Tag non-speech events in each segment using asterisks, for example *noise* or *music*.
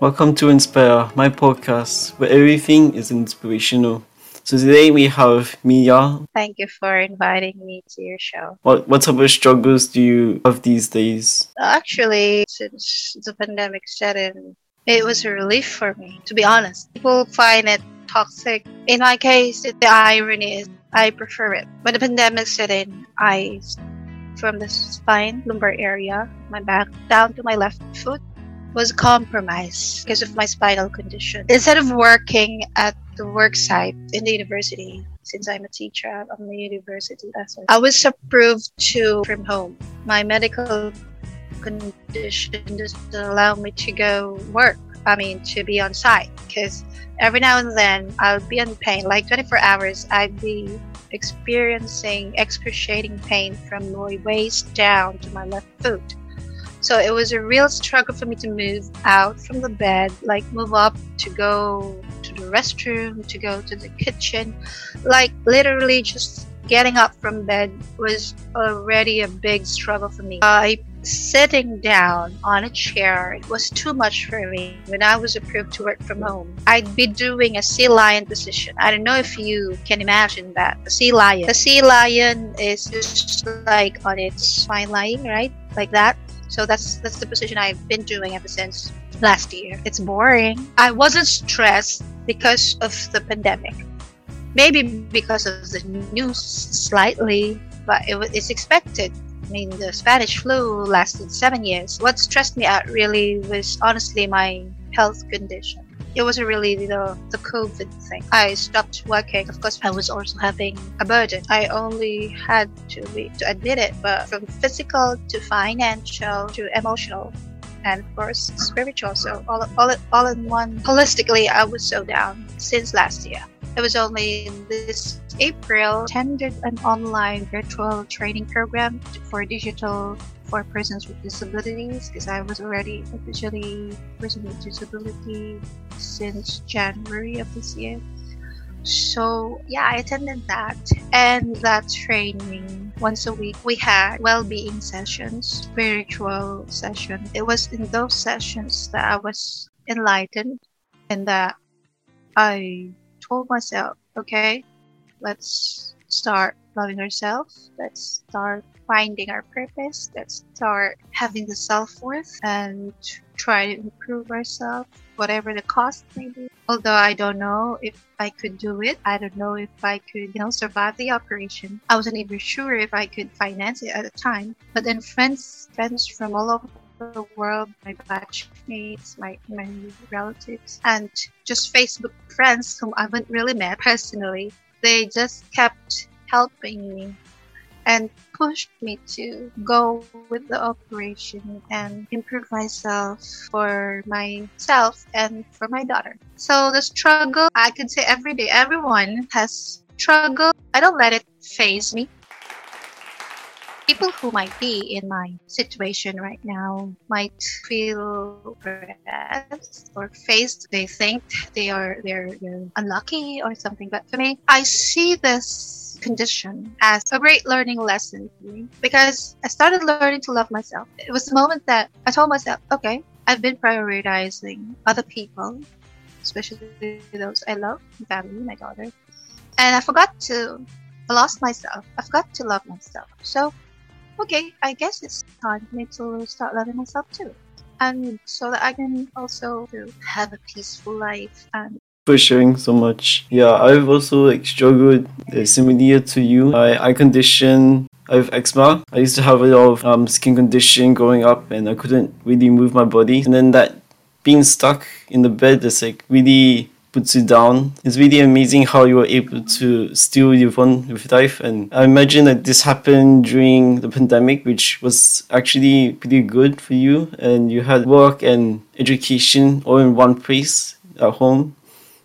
Welcome to Inspire, my podcast where everything is inspirational. So today we have Myrna. Thank you for inviting me to your show. What what type of struggles do you have these days? Actually, since the pandemic set in, it was a relief for me, to be honest. People find it toxic. In my case, the irony is I prefer it. When the pandemic set in, I from the spine, lumbar area, my back down to my left foot was compromised because of my spinal condition. Instead of working at the work site in the university, since I'm a teacher the university, I was approved to from home. My medical condition doesn't allow me to go work. I mean, to be on site because every now and then I'll be in pain. Like 24 hours, I'd be experiencing excruciating pain from my waist down to my left foot. So it was a real struggle for me to move out from the bed, like move up to go to the restroom, to go to the kitchen. Like literally just getting up from bed was already a big struggle for me. I sitting down on a chair it was too much for me when i was approved to work from home. I'd be doing a sea lion position. I don't know if you can imagine that. A sea lion. A sea lion is just like on its spine lying right? Like that so that's that's the position I've been doing ever since last year. It's boring. I wasn't stressed because of the pandemic. Maybe because of the news slightly, but it, it's expected. I mean, the Spanish flu lasted seven years. What stressed me out really was honestly my health condition it wasn't really the, the COVID thing. I stopped working. Of course, I was also having a burden. I only had to be, to admit it, but from physical to financial to emotional, and of course spiritual. So all all all in one. Holistically, I was so down since last year. It was only this April attended an online virtual training program for digital for persons with disabilities because I was already officially person with disability since January of this year. So yeah, I attended that and that training once a week. We had well-being sessions, spiritual session. It was in those sessions that I was enlightened and that I told myself, okay, let's start loving ourselves. Let's start finding our purpose. Let's start having the self worth and try to improve ourselves, whatever the cost may be. Although I don't know if I could do it, I don't know if I could, you know, survive the operation. I wasn't even sure if I could finance it at the time. But then friends, friends from all over the world, my batchmates, my, my relatives, and just Facebook friends whom I haven't really met personally, they just kept helping me and pushed me to go with the operation and improve myself for myself and for my daughter. So the struggle, I could say every day, everyone has struggle. I don't let it phase me people who might be in my situation right now might feel depressed or faced. They think they are they're, they're unlucky or something. But for me, I see this condition as a great learning lesson for me because I started learning to love myself. It was the moment that I told myself, okay, I've been prioritizing other people, especially those I love, my family, my daughter, and I forgot to I lost myself. I forgot to love myself. So okay, I guess it's time for me to start loving myself too. And so that I can also have a peaceful life and for sharing so much. Yeah, I've also like struggled uh, similar to you. I eye condition I have eczema. I used to have a lot of um, skin condition growing up and I couldn't really move my body. And then that being stuck in the bed is like really puts you down. It's really amazing how you were able to still live on with life. And I imagine that this happened during the pandemic, which was actually pretty good for you. And you had work and education all in one place at home,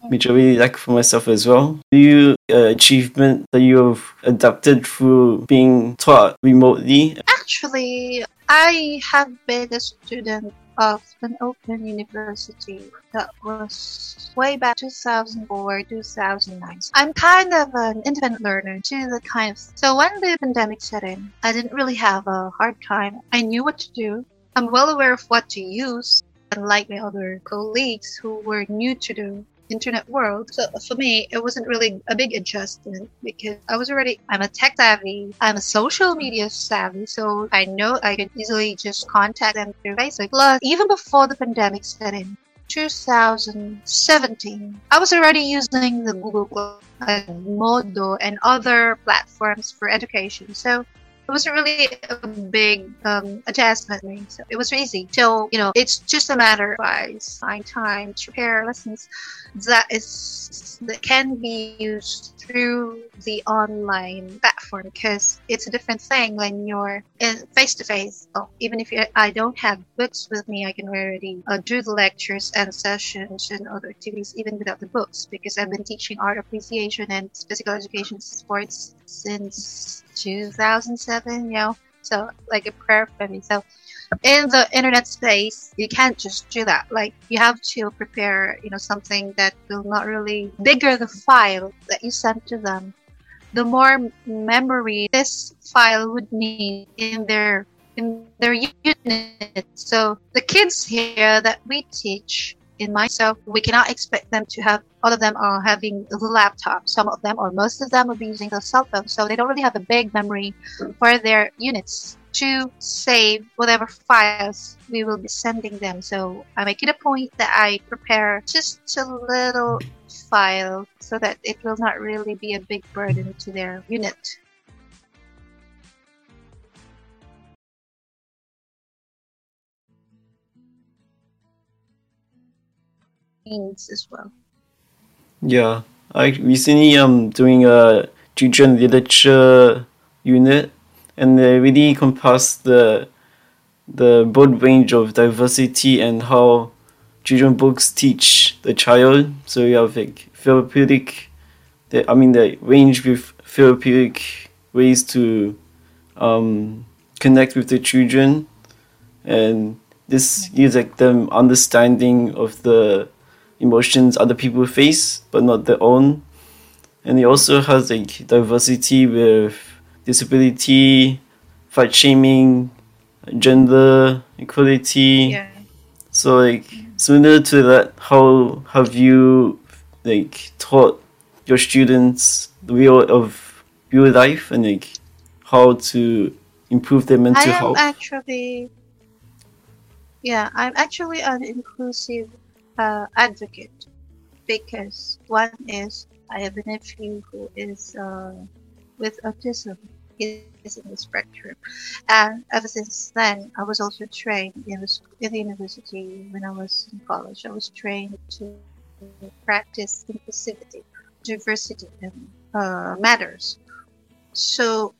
which I really like for myself as well. Do you uh, achievement that you have adapted through being taught remotely? Actually, I have been a student of an open university that was way back 2004 2009 i'm kind of an independent learner to the kind of so when the pandemic set in i didn't really have a hard time. I knew what to do. I'm well aware of what to use unlike my other colleagues who were new to the internet world. So for me, it wasn't really a big adjustment because I was already, I'm a tech savvy, I'm a social media savvy. So I know I could easily just contact them through Facebook. Plus, even before the pandemic set in, 2017, I was already using the Google Classroom, Moodle, and other platforms for education. So it wasn't really a big um, adjustment. So it was easy. So, you know, it's just a matter of I find time to prepare lessons that is that can be used through the online platform because it's a different thing when you're face to face. Even if I don't have books with me, I can already uh, do the lectures and sessions and other activities even without the books because I've been teaching art appreciation and physical education sports since 2007, you know, so like a prayer for me. So in the internet space, you can't just do that. Like you have to prepare, you know, something that will not really bigger the file that you send to them. The more memory this file would need in their in their unit. So the kids here that we teach in myself, we cannot expect them to have all of them are having the laptop. Some of them or most of them will be using the cell phone. So they don't really have a big memory for their units to save whatever files we will be sending them. So I make it a point that I prepare just a little file so that it will not really be a big burden to their unit. As well. Yeah, I recently um doing a children literature unit, and they really compass the the broad range of diversity and how children books teach the child. So you have like therapeutic, the, I mean the range with therapeutic ways to um, connect with the children, and this gives like them understanding of the emotions other people face, but not their own. And it also has like diversity with disability, fat shaming, gender equality. Yeah. So like similar to that, how have you like taught your students the real of real life and like how to improve their mental I am health? actually, yeah, I'm actually an inclusive uh, advocate because one is I have a nephew who is uh, with autism. He is in the spectrum, and ever since then, I was also trained in the in the university when I was in college. I was trained to practice inclusivity, diversity, and uh, matters. So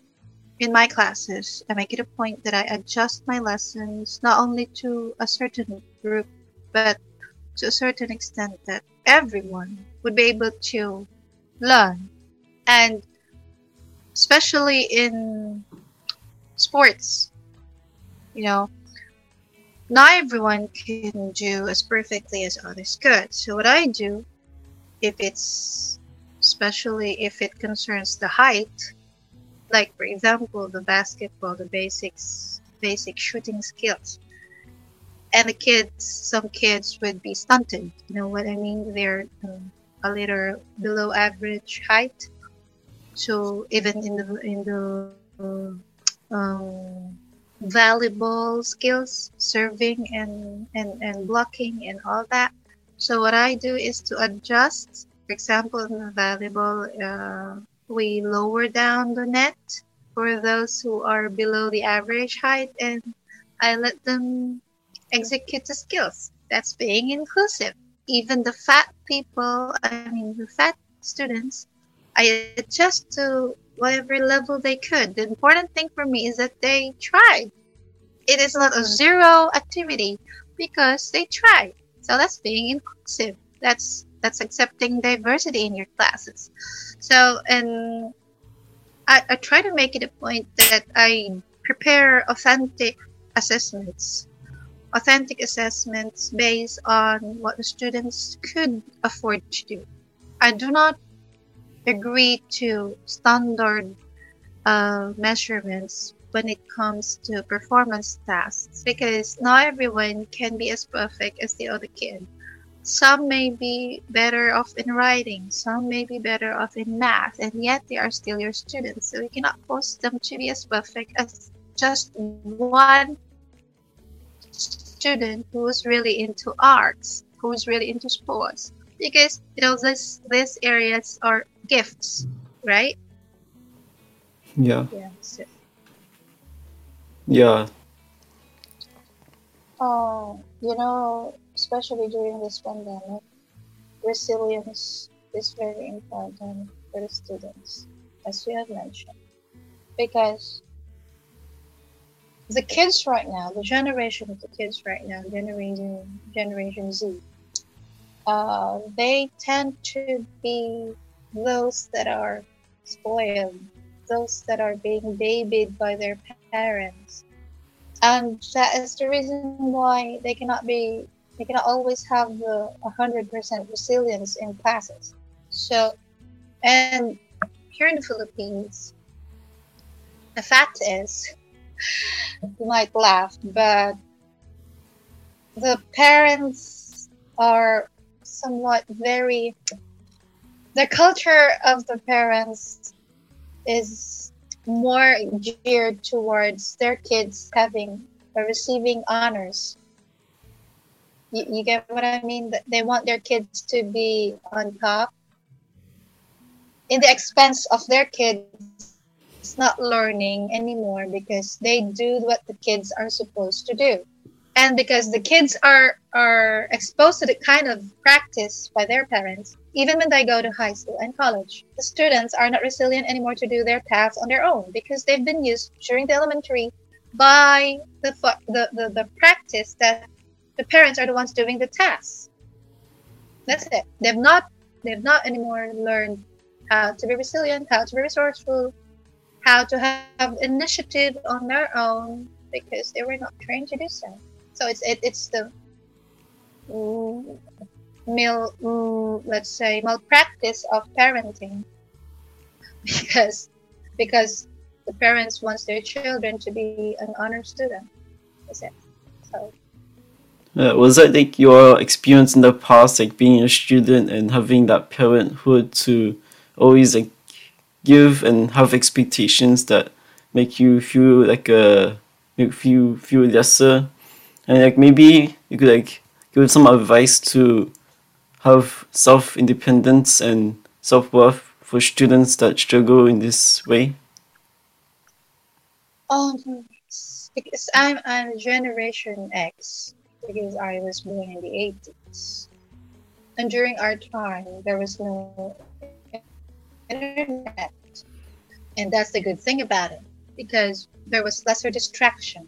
in my classes, I make it a point that I adjust my lessons not only to a certain group, but to a certain extent that everyone would be able to learn. And especially in sports, you know, not everyone can do as perfectly as others could. So what I do, if it's especially if it concerns the height, like for example the basketball, the basics, basic shooting skills, and the kids, some kids would be stunted. You know what I mean? They're um, a little below average height. So even in the in the um, volleyball skills, serving and, and and blocking and all that. So what I do is to adjust. For example, in the volleyball, uh, we lower down the net for those who are below the average height, and I let them execute the skills. That's being inclusive. Even the fat people, I mean, the fat students, I adjust to whatever level they could. The important thing for me is that they tried. It is not a zero activity because they tried. So that's being inclusive. That's that's accepting diversity in your classes. So and I, I try to make it a point that I prepare authentic assessments authentic assessments based on what the students could afford to do. I do not agree to standard uh, measurements when it comes to performance tasks because not everyone can be as perfect as the other kid. Some may be better off in writing, some may be better off in math, and yet they are still your students. So you cannot force them to be as perfect as just one student who's really into arts, who's really into sports. Because you know this these areas are gifts, right? Yeah. Yeah. So, Yeah. Oh, you know, especially during this pandemic, resilience is very important for the students, as you have mentioned, because the kids right now, the generation of the kids right now, generation Generation Z, uh, they tend to be those that are spoiled, those that are being babied by their parents. And that is the reason why they cannot be they cannot always have the 100% resilience in classes. So and here in the philippines the fact is you might laugh but the parents are somewhat very the culture of the parents is more geared towards their kids having or receiving honors. You, you get what I mean? They want their kids to be on top in the expense of their kids not learning anymore because they do what the kids are supposed to do. And because the kids are are exposed to the kind of practice by their parents, even when they go to high school and college, the students are not resilient anymore to do their tasks on their own because they've been used during the elementary by the, the, the, the practice that the parents are the ones doing the tasks. That's it. They've not they've not anymore learned how to be resilient, how to be resourceful, how to have initiative on their own because they were not trained to do so. So it's it, it's the mm, let's say malpractice of parenting *laughs* because because the parents wants their children to be an honor student. That's it. So Uh, was that like your experience in the past, like being a student and having that parenthood to always like give and have expectations that make you feel like a make you feel lesser, and like maybe you could like give some advice to have self independence and self worth for students that struggle in this way? Um, because I'm I'm Generation X because I was born in the 80s, and during our time there was no internet, and that's the good thing about it because there was lesser distraction.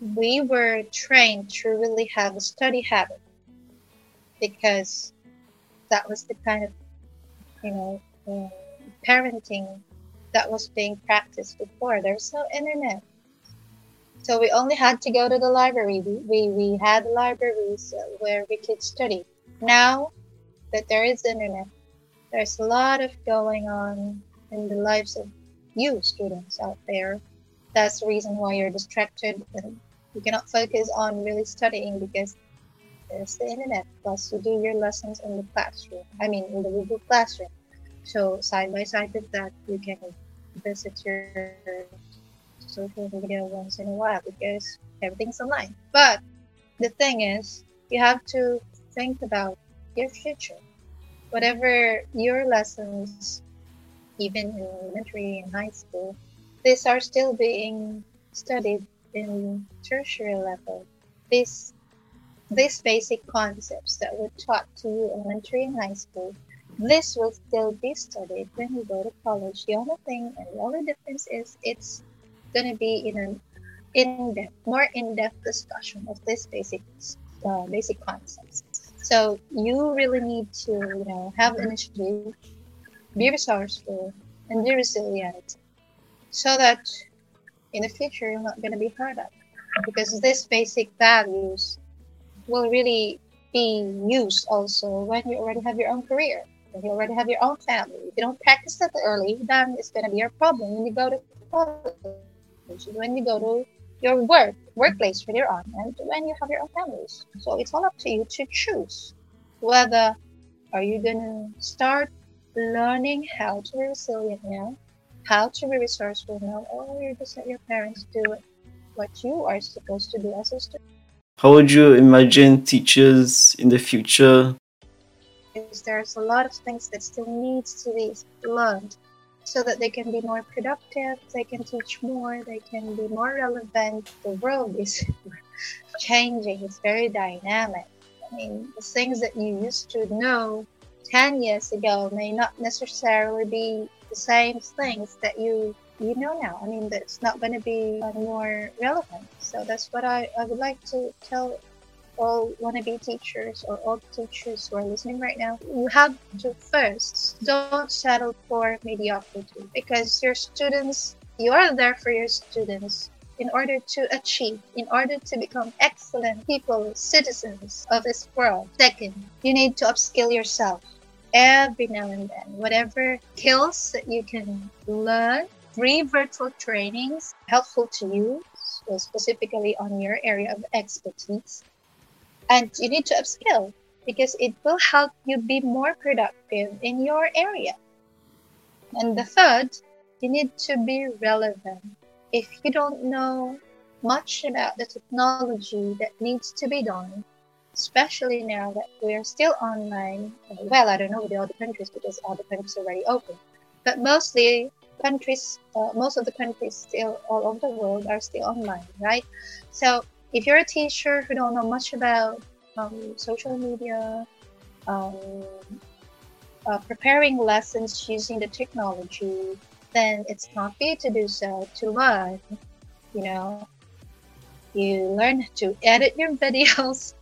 We were trained to really have a study habit because that was the kind of you know um, parenting that was being practiced before. There's no internet. So we only had to go to the library. We, we, we had libraries where we could study. Now that there is internet, there's a lot of going on in the lives of you students out there. That's the reason why you're distracted you cannot focus on really studying because there's the internet. Plus, you do your lessons in the classroom. I mean, in the Google Classroom. So side by side with that, you can visit your social media once in a while because everything's online. But the thing is, you have to think about your future. Whatever your lessons, even in elementary and high school, these are still being studied in tertiary level. These these basic concepts that were taught to you in elementary and high school this will still be studied when you go to college. The only thing and the only difference is it's to be in an in-depth, more in-depth discussion of this basic, uh, basic concepts. So you really need to, you know, have initiative, be resourceful, and be resilient, so that in the future you're not going to be hurt up, because these basic values will really be used also when you already have your own career when you already have your own family, if you don't practice that early, then it's going to be your problem when you go to college. when you go to your work workplace with your own and when you have your own families. So it's all up to you to choose whether are you gonna start learning how to be resilient now, how to be resourceful now, or you just let your parents do what you are supposed to do as a student. How would you imagine teachers in the future? There's a lot of things that still needs to be learned so that they can be more productive, they can teach more, they can be more relevant. The world is *laughs* changing, it's very dynamic. I mean, the things that you used to know 10 years ago may not necessarily be the same things that you you know now. I mean, that's not going to be more relevant. So that's what I, I would like to tell all wannabe teachers or all teachers who are listening right now, you have to first don't settle for mediocrity because your students, you are there for your students in order to achieve, in order to become excellent people, citizens of this world. Second, you need to upskill yourself every now and then. Whatever skills that you can learn, free virtual trainings helpful to you, so specifically on your area of expertise and you need to upskill because it will help you be more productive in your area. And the third, you need to be relevant. If you don't know much about the technology that needs to be done, especially now that we are still online, well, I don't know with the other countries because other countries are already open, but mostly countries, uh, most of the countries still all over the world are still online, right? So if you're a teacher who don't know much about um, social media, um, uh, preparing lessons using the technology, then it's not you to do so to learn. You know, you learn to edit your *laughs* videos,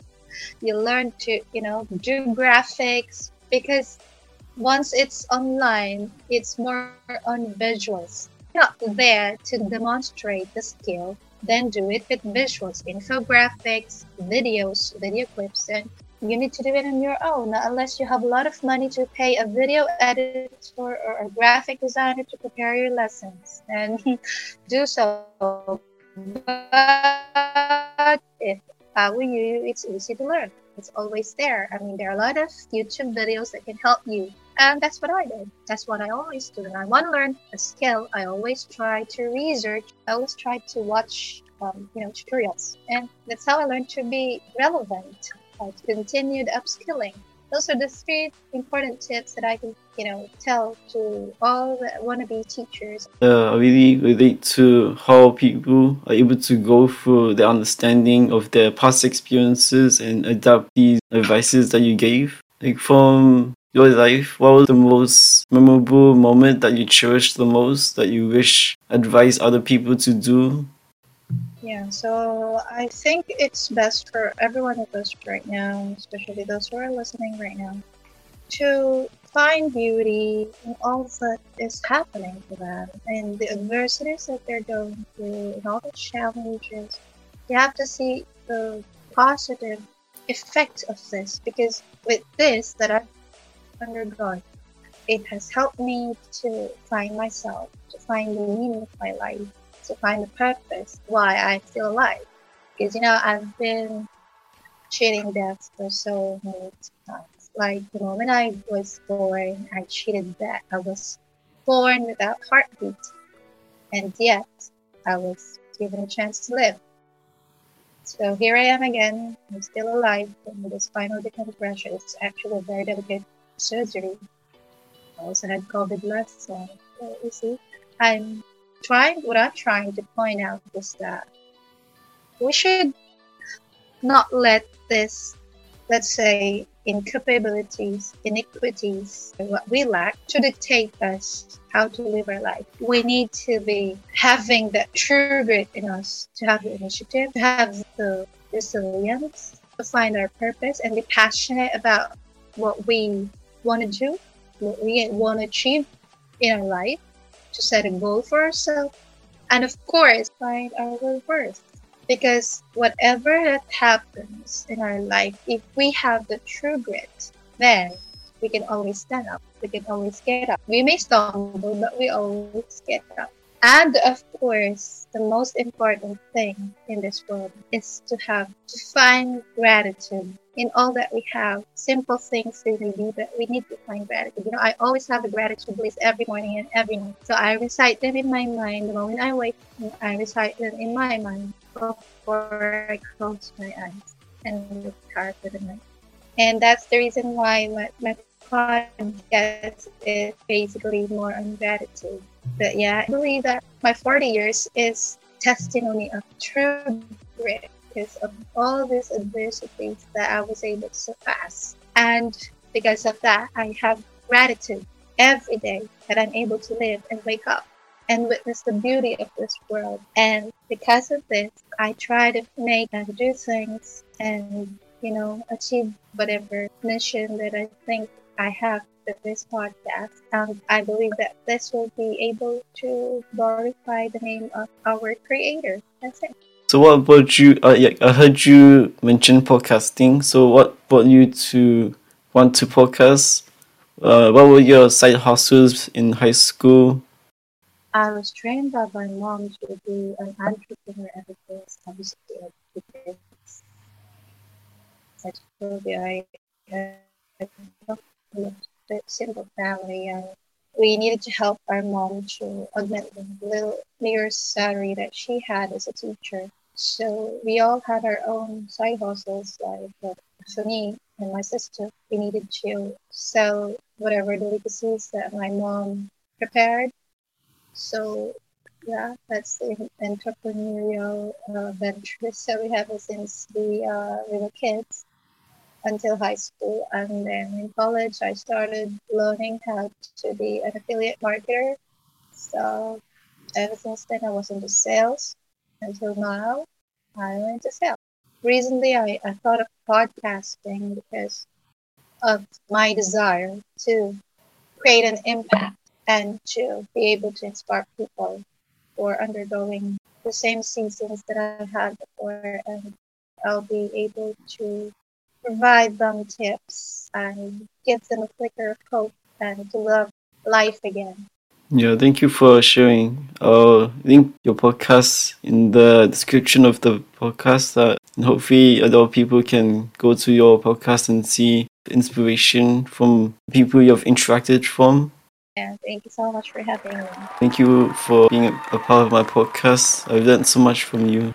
you learn to, you know, do graphics because once it's online, it's more on visuals. You're not there to demonstrate the skill then do it with visuals, infographics, videos, video clips, and you need to do it on your own unless you have a lot of money to pay a video editor or a graphic designer to prepare your lessons. And *laughs* do so. But if were you, it's easy to learn. It's always there. I mean, there are a lot of YouTube videos that can help you. And that's what I did. That's what I always do. When I want to learn a skill, I always try to research. I always try to watch, um, you know, tutorials. And that's how I learned to be relevant, to continued upskilling. Those are the three important tips that I can, you know, tell to all the wannabe teachers. Uh, I really relate to how people are able to go through the understanding of their past experiences and adapt these advices that you gave. Like from your life, what was the most memorable moment that you cherish the most that you wish advise other people to do? Yeah, so I think it's best for everyone of us right now, especially those who are listening right now, to find beauty in all that is happening to them and the adversities that they're going through and all the challenges. You have to see the positive effect of this because with this that I've undergone, it has helped me to find myself, to find the meaning of my life to find the purpose why I'm still alive. Because you know I've been cheating death for so many times. Like the moment I was born, I cheated death. I was born without heartbeat, and yet I was given a chance to live. So here I am again. I'm still alive from the spinal decompression. It's actually a very delicate surgery. I also had COVID last time. So you see, I'm trying what I'm trying to point out is that we should not let this, let's say, incapabilities, iniquities, what we lack to dictate us how to live our life. We need to be having that true grit in us, to have the initiative, to have the resilience, to find our purpose and be passionate about what we want to do, what we want to achieve in our life to set a goal for ourselves, and of course, find our worth. Because whatever that happens in our life, if we have the true grit, then we can always stand up. We can always get up. We may stumble, but we always get up. And of course, the most important thing in this world is to have to find gratitude in all that we have. Simple things that we do, but we need to find gratitude. You know, I always have a gratitude list every morning and every night. So I recite them in my mind the moment I wake up. I recite them in my mind before I close my eyes and look hard for the night. And that's the reason why my, my podcast is basically more on gratitude. But yeah, I believe that my 40 years is testimony of true grit because of all these adversities that I was able to surpass. And because of that, I have gratitude every day that I'm able to live and wake up and witness the beauty of this world. And because of this, I try to make and do things and, you know, achieve whatever mission that I think I have with this podcast. And I believe that this will be able to glorify the name of our creator. That's it. So what about you? Uh, yeah, I heard you mention podcasting. So what brought you to want to podcast? Uh, what were your side hustles in high school? I was trained by my mom to be an entrepreneur the first. I was I told you I, I simple family and we needed to help our mom to augment the little meager salary that she had as a teacher. So we all had our own side hustles. Like uh, for me and my sister, we needed to sell whatever delicacies that my mom prepared. So yeah, that's the entrepreneurial uh, ventures that we have since we, uh, we were kids until high school. And then in college, I started learning how to be an affiliate marketer. So ever since then, I was into sales until now. I went to sales. Recently, I, I thought of podcasting because of my desire to create an impact and to be able to inspire people who are undergoing the same seasons that I had before. And I'll be able to provide them tips and give them a flicker of hope and to love life again. Yeah, thank you for sharing. Uh, link your podcast in the description of the podcast. Uh, and hopefully, other people can go to your podcast and see inspiration from people you've interacted from. Yeah, thank you so much for having me. Thank you for being a part of my podcast. I've learned so much from you.